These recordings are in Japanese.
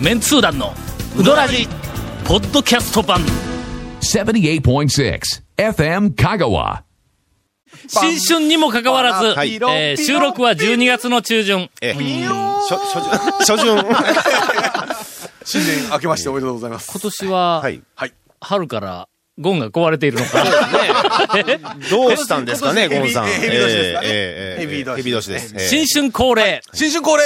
メンツー団のウドラジポッドキャスト版。78.6 FM Kagawa. 新春にもかかわらず、はい。えー収録は12月の中旬。ええ、初、初旬、初旬。新年明けましておめでとうございます。今年ははい。はい。春からゴンが壊れているのか。どうしたんですかね、ゴンさん。ヘビ年ですかね。ヘビ年です。ええ。新春恒例。新春恒例。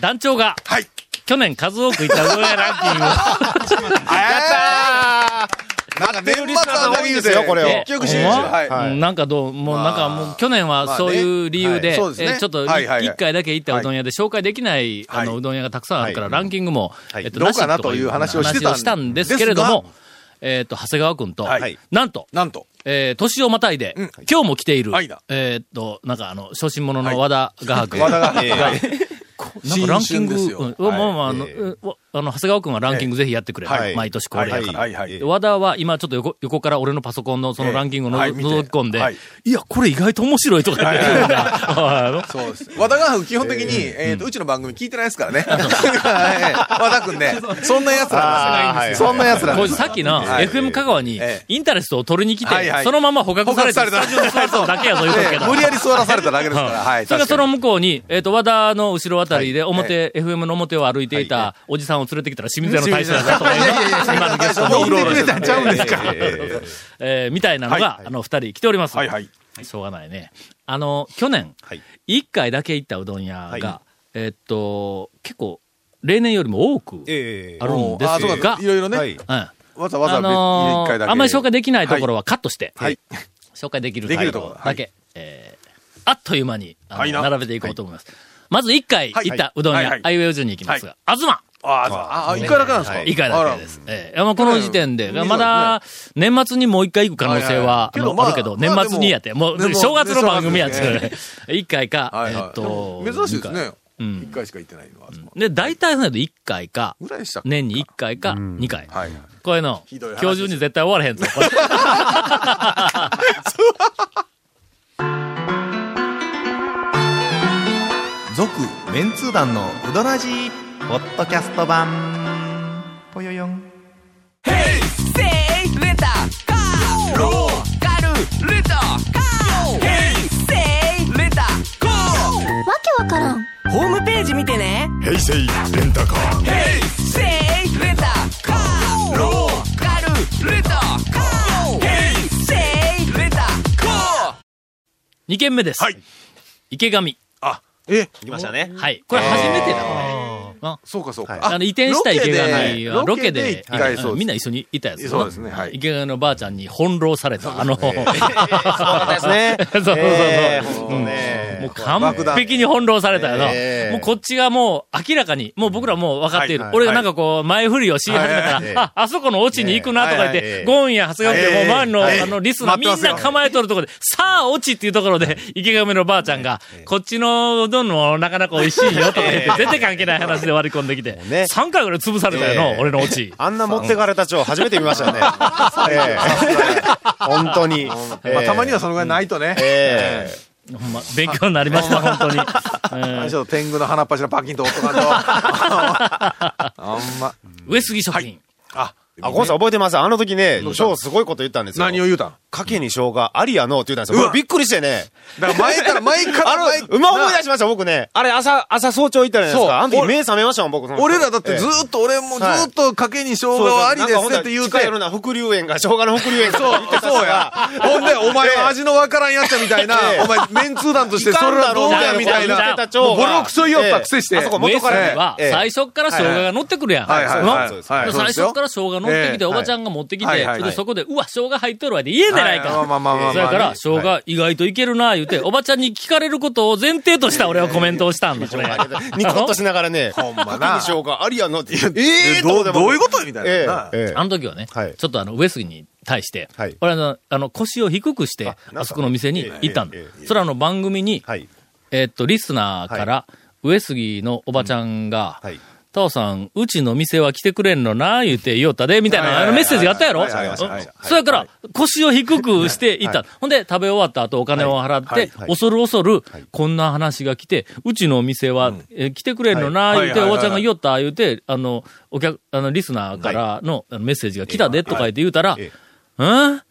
団長が。はい。去年数多くいったうどん屋ランキング。をあなんか年末は多いですよこれ。は。なんかどう、もうなんかもう去年はそういう理由まあで、ちょっと一回だけ行ったうどん屋で紹介できない、あのはいうどん屋がたくさんあるから、はい。ランキングも、はい。えっと、どうかななしという話をしてたん話をしたんですけれども、えっと、長谷川くんと、はい。なんと、なんと。えー、年をまたいで、うん。今日も来ている、えーっと、なんかあの、小心者の和田画伯。和田が、ええはいなんかランキング、新春ですよ。うん。まあまあ、あの、あの、長谷川くんはランキングぜひやってくれ。はい。毎年恒例やから。はい。はい。で和田は今ちょっと横横から俺のパソコンのそのランキングをの、ええはい見て。覗き込んで、はい。い、や、これ意外と面白いとか言ってるんだ。そうです。和田が基本的に、えっと、うちの番組聞いてないですからね。はい 和田くんね。そんな奴らですよ。そんな奴らですこれさっきのはい。FM 香川にええ。インタレストを取りに来て、そのまま捕獲されて、スタジオに座っただけやぞ言うけど。ええ無理やり座らされただけですから。はい。それがその向こうに、えっ、と、和田の後ろあたりではい。表、FM の表を歩いていたおじさんを連れてきたら清水屋の大将だったとかいうのいやいやいや今のゲストにもううろうろしてたんちゃうんですか？えーみたいなのが、はいあの、二人来ております。はいはい。しょうがないね。あの、去年、はい一回だけ行ったうどん屋が、はいえっと、結構、例年よりも多くええあるんですが、いろいろね。はい。うん。わざわざあの一回だけ。ーあんまり紹介できないところはカットして、はい。紹介できるとところだけ、えーあっという間に並べていこうと思います。まず一回行ったうどん屋、はいはいアイウェイ順に行きますが、東ああ、あ、一回だけなんですか？はい。一回だけです。ええ。まあこの時点で、まだ、年末にもう一回行く可能性は、あるけど、まあ年末にやって、もう、正月の番組やって。正月で、一回か、えっと、珍しいですね。うん。一回しか行ってないのは。で、大体の一回か、ぐらいでしたっけ？年に一回か、二回。はい。これのひどい話、今日中に絶対終わらへんぞ。これ。続メンツー団のウドラジーポッドキャスト版ぽよよんわけわからんホームページ見てね平成レンタカーセイレンタカーローカルレンタカーヘイセイレンタカー二件目です。はい池上。あ、え、来ましたね。はい。これ初めてだ、これ。あそうかそうか。あの、移転した池上はロロケケでみんな一緒にいたやつ。そうですねはい。池上のばあちゃんに翻弄された。あの、そうそうですね。そうそう。ええほんとね。もう完璧に翻弄されたよな。ええもうこっちがもう明らかに、もう僕らもう分かっている。はいはい俺がなんかこう、前振りをし始めたら、はいあ、あそこのオチに行くなとか言って、はいはいゴーンや長谷川君もう周りの、はい。あの、リスナーみんな構えとるところで、さあ、オチっていうところで、池上のばあちゃんが、こっちのうどんのなかなか美味しいよとか言って、全然関係ない話で割り込んできて、ね3回ぐらい潰されたよな、ええ俺のオチ。あんな持ってかれた蝶初めて見ましたよね。ええ本当に。まあ、たまにはそのぐらいないとね。ええほんま、勉強になりました、本当に。うんちょっと天狗の鼻っ柱パキンと音がと。あんま。上杉食品。あ、あ、ゴンさん覚えてますあの時ね、翔すごいこと言ったんですよ。何を言うたん？かけに生姜ありやのって言ったんですよ。うわ僕びっくりしてね。だから前から、前から、あ前の、馬思い出しました、僕ね。あれ、朝、朝早朝行ったじゃないですそうか。あの時俺目覚めましたもん、僕。その俺らだってずっと、俺もずっと賭けに生姜ありですねって言うてなんかほんなら近いよう。な伏流園が、生姜の伏流園がそうそうや。ほんで、お前は味のわからんやっちゃみたいなええ、お前、メンツー団としてそれはどうだみたいな。言ってたもうボロクソ言おったくせして。あそこ元からは、ええ最初から生姜が乗ってくるやん。はいはい。最初から生姜乗ってきて、ええおばちゃんが持ってきて、そこで、うわ、生姜入っとるわって言えんじゃないか。はいまあまあまあまあまあそれから、はい生姜意外といけるな、言うて、おばちゃんに聞かれることを前提とした俺はコメントをしたんだ、これ。ニコッとしながらね、ほんまな生姜ありやのって言って。えええどうどういうことみたいなええな。ええあの時はね、はいちょっとあの、上杉に対して、はい俺あの、あの、腰を低くして、あそこの店に行ったんだえええ。えそれはあの、番組に、はい。えーっと、リスナーから、上杉のおばちゃんが、はい。タオさん、うちの店は来てくれんのな、言うて言おったで、みたいなあのメッセージがあったやろ？そやから、腰を低くしていった。ほんで、食べ終わった後お金を払って、恐る恐る、こんな話が来て、うちのお店は、え来てくれんのな、言うて、おばちゃんが言おった、言うて、あの、お客、あの、リスナーからのメッセージが来たで、とか言って言うたら、えうん？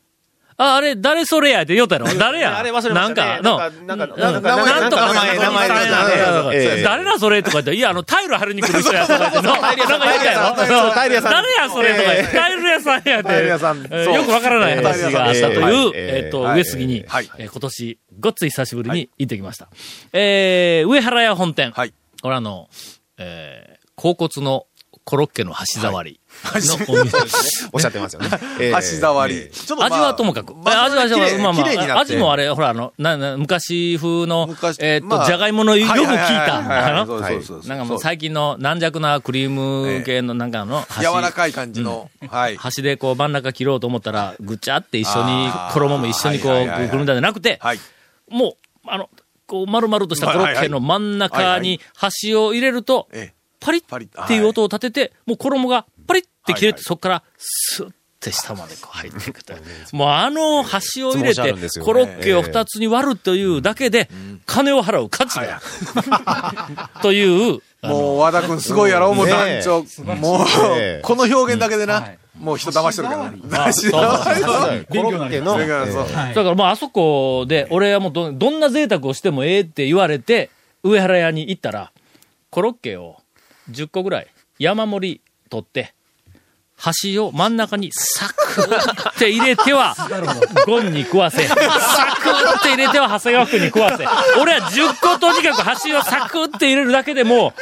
あ、あれ、誰それやって言おったやろ 誰や？あれ忘れましたねなんか、の、なんかなんかうんなんとか名前名前さんやええ誰だそれとか言って、いや、あの、タイル貼りに来る人やとか言って、なんか言ったやろ誰やそれとか言って、タイル屋さんやって。タイル屋さんそうえーよくわからない話があったという、えええっと、はい上杉に今年、ごっつい久しぶりに行ってきました。えー、上原屋本店。はいこれあの、えー、甲骨のコロッケの箸触りのお店ですね。おっしゃってますよね。ええ箸触り。味はともかく。まあ味は、まあまあ、味もあれ、ほら、あの、な、な、昔風の昔、えーっと、まあじゃがいものよく効いた、なんかもう最近の軟弱なクリーム系のなんかの箸。柔らかい感じの。はい。箸でこう真ん中切ろうと思ったら、ぐちゃって一緒に衣も一緒にこう、くるんだんじゃなくて、はい。もう、あの、こう、丸々としたコロッケの真ん中に箸を入れると、ええ。パリパリッッっていう音を立てて、もう衣がパリッって切れて、そこからスッて下までこう入っていくと。もうあの箸を入れてコロッケを二つに割るというだけで、金を払う価値が、という、もう和田くんすごいやろ、もう団長。もええう、この表現だけでな、もう人騙してるから。な。あそうコロッケの。だからもうあそこで、俺はもうどどんな贅沢をしてもええって言われて、上原屋に行ったら、コロッケを10個ぐらい山盛り取って、箸を真ん中にサクって入れては、ゴンに食わせ、サクって入れては長谷川君に食わせ。俺は10個とにかく箸をサクって入れるだけでも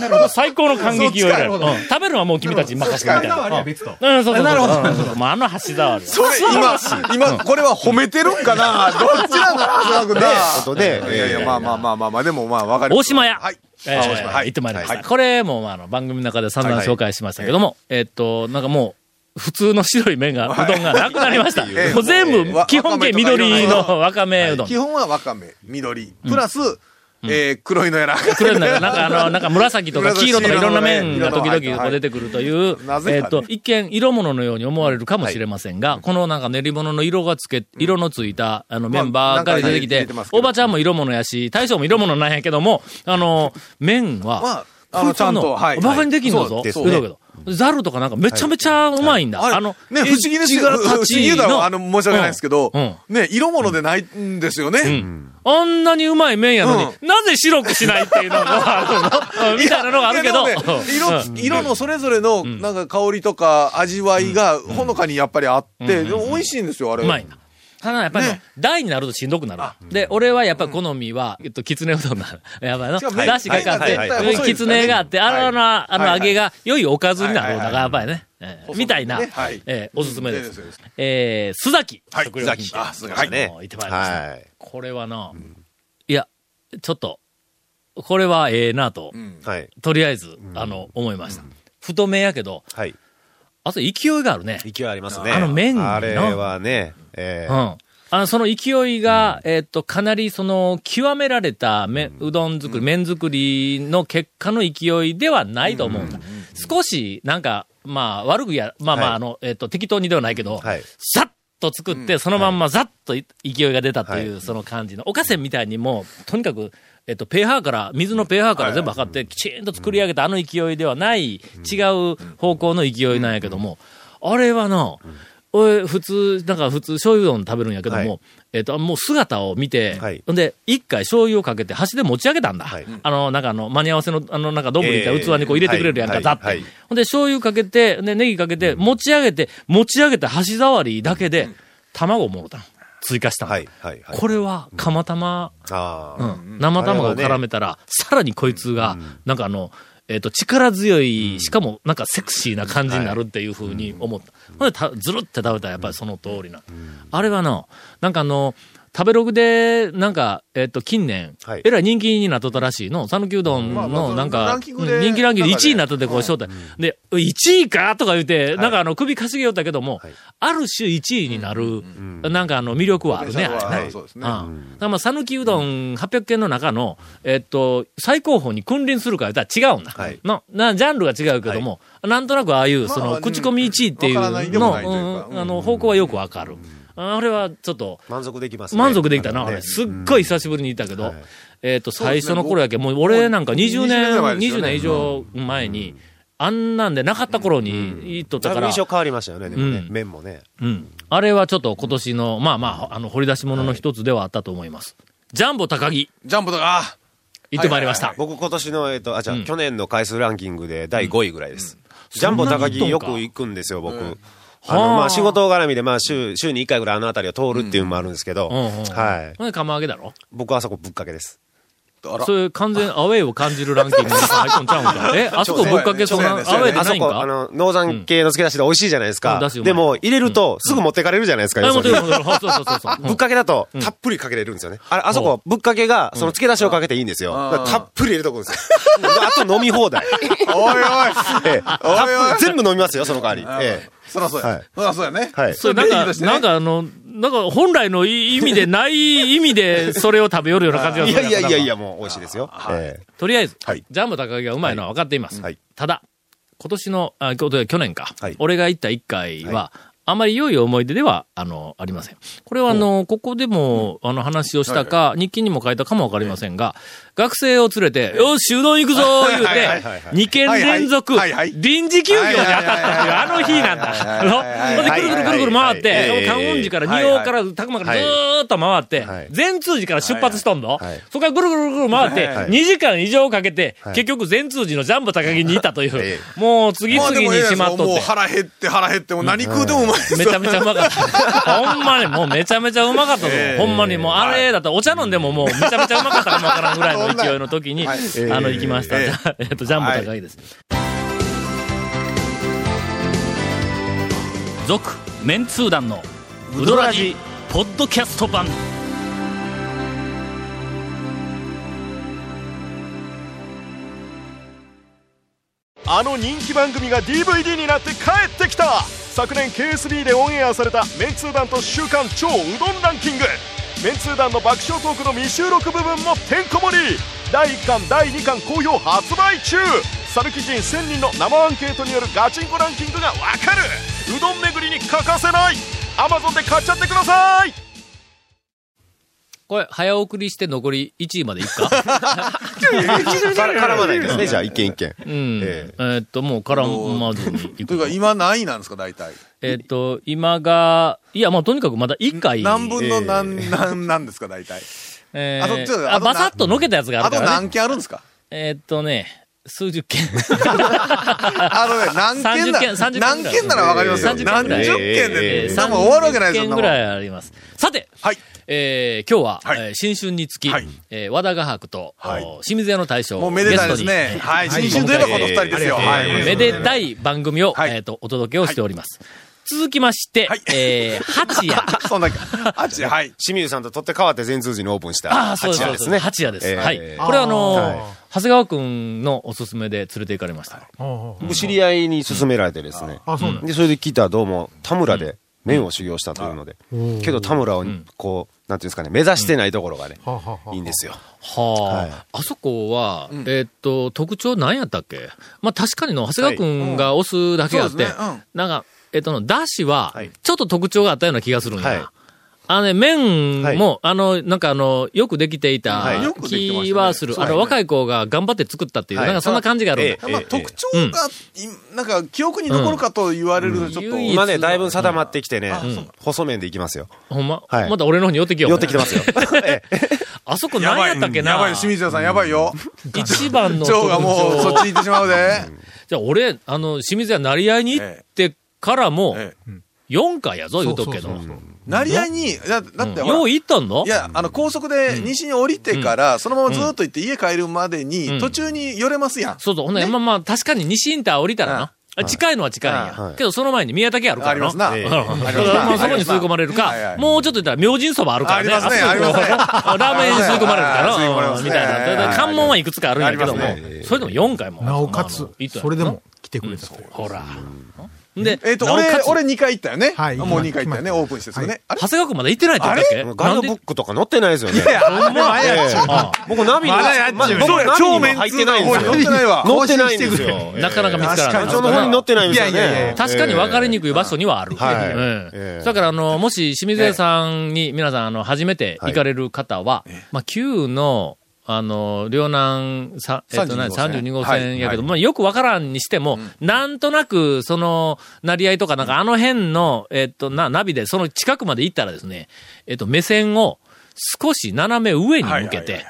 う、もう最高の感激を得られる。うん食べるのはもう君たちに任せてみたいな。うんうんそうそうそう。なるほど。もうあの箸触り。それ、今、今、これは褒めてるんかな？どっちなんかな、長谷川君な。ことでいやいや、まあまあまあまあまあ、でもまあ、わかります大島屋。はい。はい行ってまいりました。はい。これも、まあ、あの、番組の中で散々紹介しましたけども、えっと、なんかもう、普通の白い麺が、うどんがなくなりました。ええもう全部、わ基本形緑のわかめうどん。基本はわかめ、緑、プラス、えー黒いのやら。黒いのがなんかあの、なんか 紫とか黄色とかいろんな麺が時々出てくるという、えっと、一見色物のように思われるかもしれませんが、このなんか練り物の色がつけ、色のついたあの麺ばっかり出てきておばちゃんも色物やし、大将も色物なんやけども、あの、麺は、まあ、あの、ちゃんと、はい。バカにできんのぞ。そうです言うとくけど。ザルとかなんかめちゃめちゃうまいんだ。あの、ね、不思議ですよ。不思議だろ、のあの、申し訳ないですけどね、色物でないんですよね。あんなにうまい麺やのに、なぜ白くしないっていうのがあるのみたいなのがあるけど。色、色のそれぞれの、なんか香りとか味わいが、ほのかにやっぱりあって、美味しいんですよ、あれ。うまいんだ。ただやっぱりね、大になるとしんどくなる。で、俺はやっぱり好みは、えっと、きつねうどんなの。やばいの。しかも麺だしがかっはいはいはいて、きつねがあって、あの、あのはい揚げが良いおかずになるのが、やっぱりね。えーみたいなえーおすすめです。えー、須崎。はい食料品店あ須崎ね行ってまいりました。はい。これはな、いや、ちょっと、これはええなと、はい。とりあえず、あの、思いました。太めやけど、はい。あと勢いがあるね。勢いありますね。あの麺のあれはね、ええうん。あの、その勢いが、えっと、かなりその、極められため、うどん作り、麺作りの結果の勢いではないと思うんだ。少し、なんか、まあ、悪くや、まあまあ、はい。あの、えっと、適当にではないけど、はい。さっと作って、そのまんまざっとい勢いが出たという、はその感じの。おかせんみたいにもう、とにかく、えっと、ペーハーから、水のペーハーから全部測って、きちんと作り上げたあの勢いではない、違う方向の勢いなんやけども、あれはな、俺、普通、なんか普通、醤油うどん食べるんやけども、はい。えっと、もう姿を見て、はい。ほんで、一回醤油をかけて箸で持ち上げたんだ。はい。あの、なんかあの、間に合わせの、あの、なんか丼みたいな器にこう入れてくれるやんか、えーざって。ほんで、醤油かけて、で、ネギかけて、持ち上げて、持ち上げて箸触りだけで、卵をもろたん。追加したん。はい、はい、はい。これは、釜玉、うん、生卵を絡めたら、さらにこいつが、なんかあの、えっ、と、力強い、しかもなんかセクシーな感じになるっていうふうに思った。ほんでた、ずるって食べたらやっぱりその通りな。あれはな、なんかあの、食べログで、なんか、えっと、近年、はい。えらい人気になっとったらしいの。讃岐うどんの、なんか、人気ランキングでなんかね。1位になっとって、こう、しょった。で、1位かとか言って、なんかあの、首かしげよったけども、ある種1位になる、なんかあの、魅力はあるね、あれね。はい。そうですね。うん。だからまあ、讃岐うどん800件の中の、えっと、最高峰に君臨するか言ったら違うんだ。はい。のな、ジャンルが違うけども、なんとなくああいう、その、まあ口コミ1位っていうの、あの、方向はよくわかる。あれはちょっあ満足できますね。満足できたな、ねあれ。すっごい久しぶりに行ったけどはい、えっと、最初の頃やけ、もう俺なんか20 20年、年前ですよ20ね年以上前に、あんなんでなかった頃に行っとったから印、象変わりましたよね、でもねうん。麺もね。うん。あれはちょっと今年の、まあまあ、あの、掘り出し物の一つではあったと思います。ジャンボ高木、ジャンプとか、あ行ってまいりました。僕今年の、えっと、あ、じゃあうん去年の回数ランキングで第5位ぐらいです。ジャンボ高木よく行くんですよ、僕。あの、はあまあ仕事絡みで、まあ週、週に1回ぐらいあの辺りを通るっていうのもあるんですけど、はい。ほんで、釜揚げだろ？僕はあそこぶっかけです。あら。そういう完全アウェイを感じるランキングに 入っとんちゃうんか。え、あそこぶっかけそんなアウェイであそこ、あないんかの、農山系の漬け出しで美味しいじゃないですか。でも、入れるとすぐ持ってかれるじゃないですか、あ、よそうそうそうそう。ぶっかけだと、たっぷりかけれるんですよね。あれ、あそこ、ぶっかけが、その漬け出しをかけていいんですよ。たっぷり入れとくんですよ。あと飲み放題。おいおい。全部飲みますよ、その代わり。ええ。そらそうや。はい。そらそうやね。はい。それなんか、なんかあの、なんか本来の意味でない意味でそれを食べよるような感じがすいるやいやいやいや、なんかもう美味しいですよ。ええ。とりあえず、はい。ジャンボ高木がうまいのは分かっています。はい。ただ、今年の、あ、去年か。はい。俺が行った一回は、あまり良い思い出では、あの、ありません。これはあの、ここでも、あの、話をしたか、日記にも書いたかもわかりませんが、学生を連れて、よし、うどん行くぞ言うてはいはいはいはい、2軒連続、臨時休業に当たった。っていう、あの日なんだ。あので、ぐるぐるぐるぐる回って、観音寺から、はい仁王から、たくまからずーっと回ってはい、善通寺から出発しとんのはいそこからぐるぐるぐる回って、はいはい2時間以上かけて、はい。結局善通寺のジャンボ高木に行ったという。え、もう次々にしまっとって。もう腹減って腹減って、もう何食うです めちゃめちゃうまかった。ほんまに、もうめちゃめちゃうまかったぞ。ええほんまに、もうあれだったらお茶飲んでももうめちゃめちゃうまかったかもわからんぐらいの勢いの時に、はいあの、行きました。ええじゃあえっと、ジャンボ高木です。続、メンツー団の、ウドラジ、ポッドキャスト版。あの人気番組が DVD になって帰ってきた昨年 KSB でオンエアされたメンツー団と週刊超うどんランキング。メンツー団の爆笑トークの未収録部分もてんこ盛り。第1巻第2巻好評発売中。サルキ人1000人の生アンケートによるガチンコランキングがわかる。うどん巡りに欠かせない。Amazon で買っちゃってください。これ、早送りして残り1位までいくか？絡絡まないですね、じゃあ、一件一件。うん。ええーっと、もう絡まずにいくというか、。今何位なんですか、大体？えーっと、今が、いや、もうとにかくまだ1回。何分の何、何なんですか、大体？えあとちょっー、あ、とあとバサッとのけたやつがああとるからね。何件あるんですか？えーっとね、数十件。あのね、何件な30件30件何件ならわかりますよ。30件何十件で、えー多分終わるわけないですよ、30件ぐらいあります。さて、はい。えー今日は、はいえー新春につき、はいえー和田画伯と、はいお清水屋の大将もうめでたいですね。ゲストにはい。新春といえばこの二人ですよ。えーはい。めでたい番組を、はいえーと、お届けをしております。続きまして、はいえー、八夜。そんな、あっち、はい。清水さんと取って代わって全通寺にオープンした。ああ、そうです、そうですね。八夜ですね。八夜です。えーはい。これはあのーはい長谷川くんのおすすめで連れて行かれました。僕知り合いに勧められてですね。で、それで聞いたらどうも、田村で麺を修行したというので。けど田村を、こう、なんていうんですかね、目指してないところがね、いいんですよ。はあ、はい。あそこは、えーっと、特徴何やったっけ？まあ確かにの、長谷川くんが押すだけあって、そうですね。うん。なんか、えーっとの、だしははい、ちょっと特徴があったような気がするんや。はいあのね、麺も、はい。あの、なんかあの、よくできていた気はする。あの、若い子が頑張って作ったっていう、はい。なんかそんな感じがある。ええ。まあ、特徴が、いなんか、記憶に残るかと言われると、ちょっと、うん今ね、だいぶ定まってきてねん、細麺でいきますよ。ほんま、はい。また俺の方に寄ってきよう。寄ってきてますよ。ええ。あそこ何やったっけな？やばい、清水屋さん、やばいよ。一番の 蝶がもう、そっち行ってしまうで。じゃあ俺、あの、清水屋成り合いに行ってからも、ええ。4回やぞ、言うとくけど。成り合いに、だだってよう行ったんの？いや、あの、高速で西に降りてから、そのままずっと行って家帰るまでに、途中に寄れますやん。そうそう。ほんで、まあまあ、確かに西インター降りたらな。近いのは近いんや。はい。けどその前に宮武あるからの ありますな。そこに吸い込まれるか。もうちょっと言ったら明神そばあるからね。ありますね。あそこありますね。ラーメンに吸い込まれるから。みたいな。関門はいくつかあるんやけども。それでも4回も。なおかつそれでも来てくれたという。ほら。で、えっと、俺俺2回行ったよね。はいもう2回行ったよね、オープンしてすぐね。あれ？長谷川君まだ行ってないって言ったっけ？ガイドブックとか載ってないですよね。ほんまええ。僕ナビに、まだやっちゅう僕ナビに入ってないんですよ。乗ってないわ。載ってないんですよ。なかなか見つからない。の方に載ってないんですよいやいやいねや。確かに分かりにくい場所にはある。はい。だから、あの、もし清水屋さんに皆さん、あの、初めて行かれる方は、まあ、旧の、あの、両南さ、えっと、何、32 32号はい線やけど、はい。まあ、よくわからんにしても、なんとなく、その、なり合いとか、なんか、あの辺の、えっと、な、ナビで、その近くまで行ったらですね、えっと、目線を少し斜め上に向けて、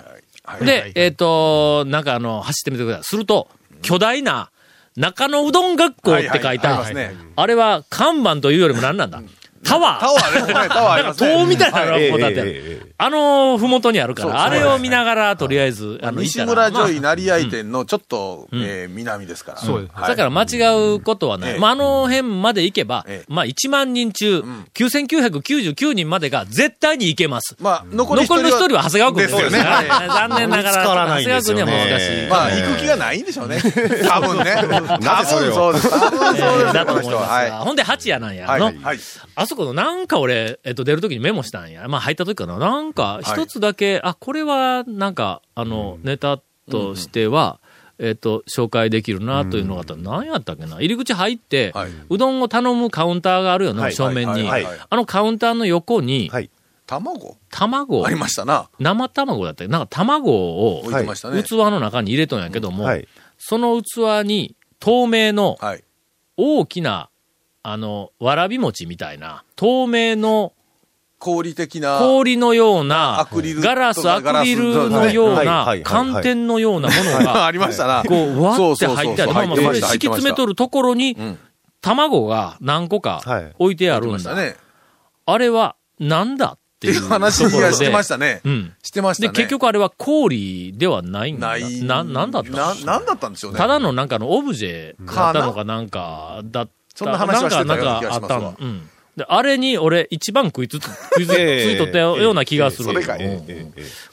で、えっ、と、なんかあの、走ってみてください。すると、巨大な、中野うどん学校って書いたますね、あれは看板というよりも何なんだ？タワータワータワーありますね。塔みたいなのがこう立ってあの、ふもとにあるから、あれを見ながら、とりあえず、あの、西村ジョイ成合店のちょっと、えー南ですから。そうだから間違うことはない。ええまあ、あの辺まで行けば、ええまあ、1万人中、9999人までが絶対に行けます。まあ、残り残りの一人は長谷川君ですよね。残念ながら、見つからないんですよね長谷川君には難しい。まあ、行く気がないんでしょうね。多分ね。多分そうです。多分そうですだと。思いますほんで、八夜なんや。のはい。あそこのなんか俺、えっと、出るときにメモしたんや。まあ、入ったときかな。なんか、一つだけ、あ、これは、なんか、あの、ネタとしては、えっと、紹介できるなというのがあったら、何やったっけな。入り口入って、はいうどんを頼むカウンターがあるよね、はい正面に。はいはいはいあのカウンターの横に、はい。卵？卵あり、ましたな。生卵だったなんか卵を、置いてましたね。器の中に入れとんやけども、はい。その器に透明のはい。大きな、あの、わらび餅みたいな、透明の氷的な。氷のようなアクリル、ガラス、アクリルのような寒天のようなものが、ありましたな。こう、わって入ってある。まあまあ、それ敷き詰めとるところにん、卵が何個かはい置いてあるんだ。ね。あれは、なんだっていう話。がしてましたね。うん。で、してましたね。結局あれは氷ではないんだ。ない。な、なんだったな、なんだったんでしょうね。ただのなんかのオブジェだったのかなんか、だった。そんな話はしてたようなんか、あった気がしますわの。うん。で、あれに俺一番食いつつ、食いついとったような気がする。それか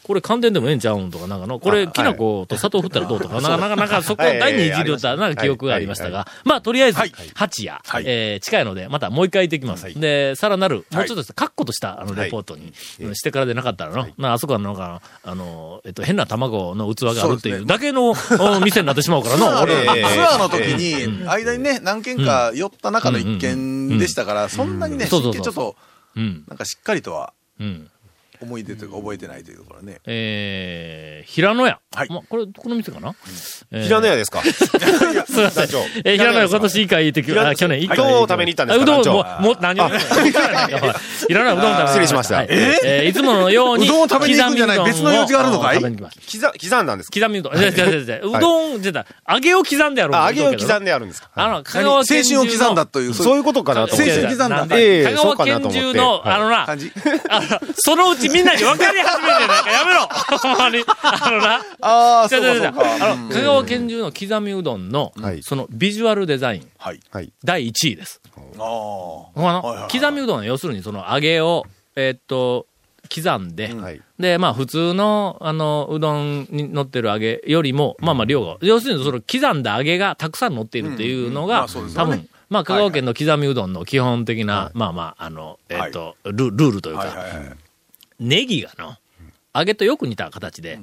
これ寒天でもええんちゃうんとか、なんかの、これ、きな粉と砂糖振ったらどうとか、なか なか、なんかそこを第二いじりよった、なんか記憶がありましたが、まあ、とりあえずはい、八夜はい、えー近いので、またもう一回行ってきます。で、さらなる、もうちょっとカッコとした、あの、レポートに、うんしてからでなかったらの、まあ、あそこはなんか、あの、えっと、変な卵の器があるっていうだけの、お店になってしまうからの、俺ええツアーの時に、間にね、何軒か寄った中の一軒でしたから、そんなにね、そうそうそうちょっと、うん、なんかしっかりとはうん。思い出というか覚えてないというところね。えー、平野屋。はい。まあ、これ、この店かな、えー。平野屋ですか？す いません。えー、平野屋今年以下行ってきあ、去年一回。うどんを食べに行ったんですか？あうどん、もう、もう、何を平野屋。うどん食べ失礼しました。はい。えー？いつものように。うどんを食べに行くんじゃない？別の用事があるのかい？刻刻んだんですか？刻みうどん。じゃじゃじゃじゃう。どん、じゃだ、揚げを刻んであるあ、揚げを刻んで。であるんですか？あの、香川県中の。青春を刻んだという、そういうことかなと思って。青春刻んだなんでええ香川県中の、あのな、感じ。あの、そのうちみんなに分かり始めてなんかやめろ ほんまに。あのな。ああ、そうかそうか。あの、香川県中の刻みうどんのは、いそのビジュアルデザイン、はい。はい。第1位です。ああ。ほんまのはいはいはい刻みうどんは要するにその揚げを、えーっと、刻んで、はい。で、まあ普通の、あの、うどんに乗ってる揚げよりも、まあまあ量が、要するにその刻んだ揚げがたくさん乗っているっていうのうんうんまがうです、よね多分、まあ香川県の刻みうどんの基本的な、まあまあ、あの、えーっと、ルルールというか、はいはいはい。ネギがの、揚げとよく似た形で、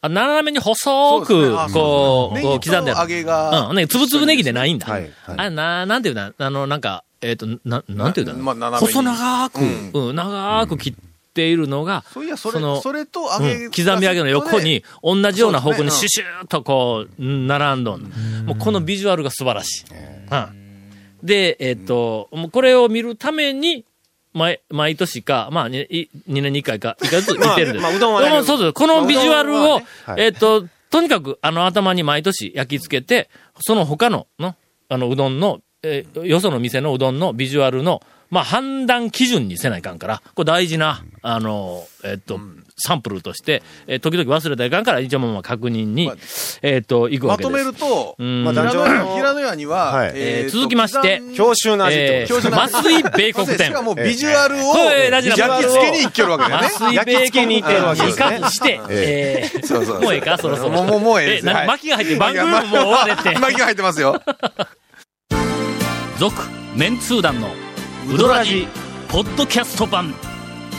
あ斜めに細くこう、ネこう刻んである。げが。うん、ね、つぶつぶネギでないんだ。はいはい。あれ、な、なんていうんだ、あの、なんか、えっ、と、な、なんていうんだ、細長く、ううん、長く切っているのが、そのそれと揚うんげ、刻み揚げの横に、同じような方向にシュシューっとこう、並んどん。もうこのビジュアルが素晴らしい。うん。で、えっ、と、もうこれを見るために、毎、毎年か、まあ、2年に1回か、1回ずつ行ってるんです。まあまあうどんはねうんそうです。このビジュアルをね、はいえっ、と、とにかく、あの頭に毎年焼き付けて、その他の、の、あの、うどんの、えーよその店のうどんのビジュアルのまあ判断基準にせないかんから、これ大事な、あの、えっと、サンプルとして、えー時々忘れたらいかんから、一応まあ確認に、えっと、行くわけです。まとめると、んまあ平団長平野屋には、はいえー続きまして教習の味ってえことですー、麻酔米国店しか。もビジュアルをえー焼き付けに行きよるわけだよね麻。酔米国に行ってるわけ店ですねにかして、えーそうそうもうええかそろそろ。もうもうもうええです何はい巻きが入って番組ももう終われって。巻きが入ってますよ。続メンツー団のウドラジポッドキャスト版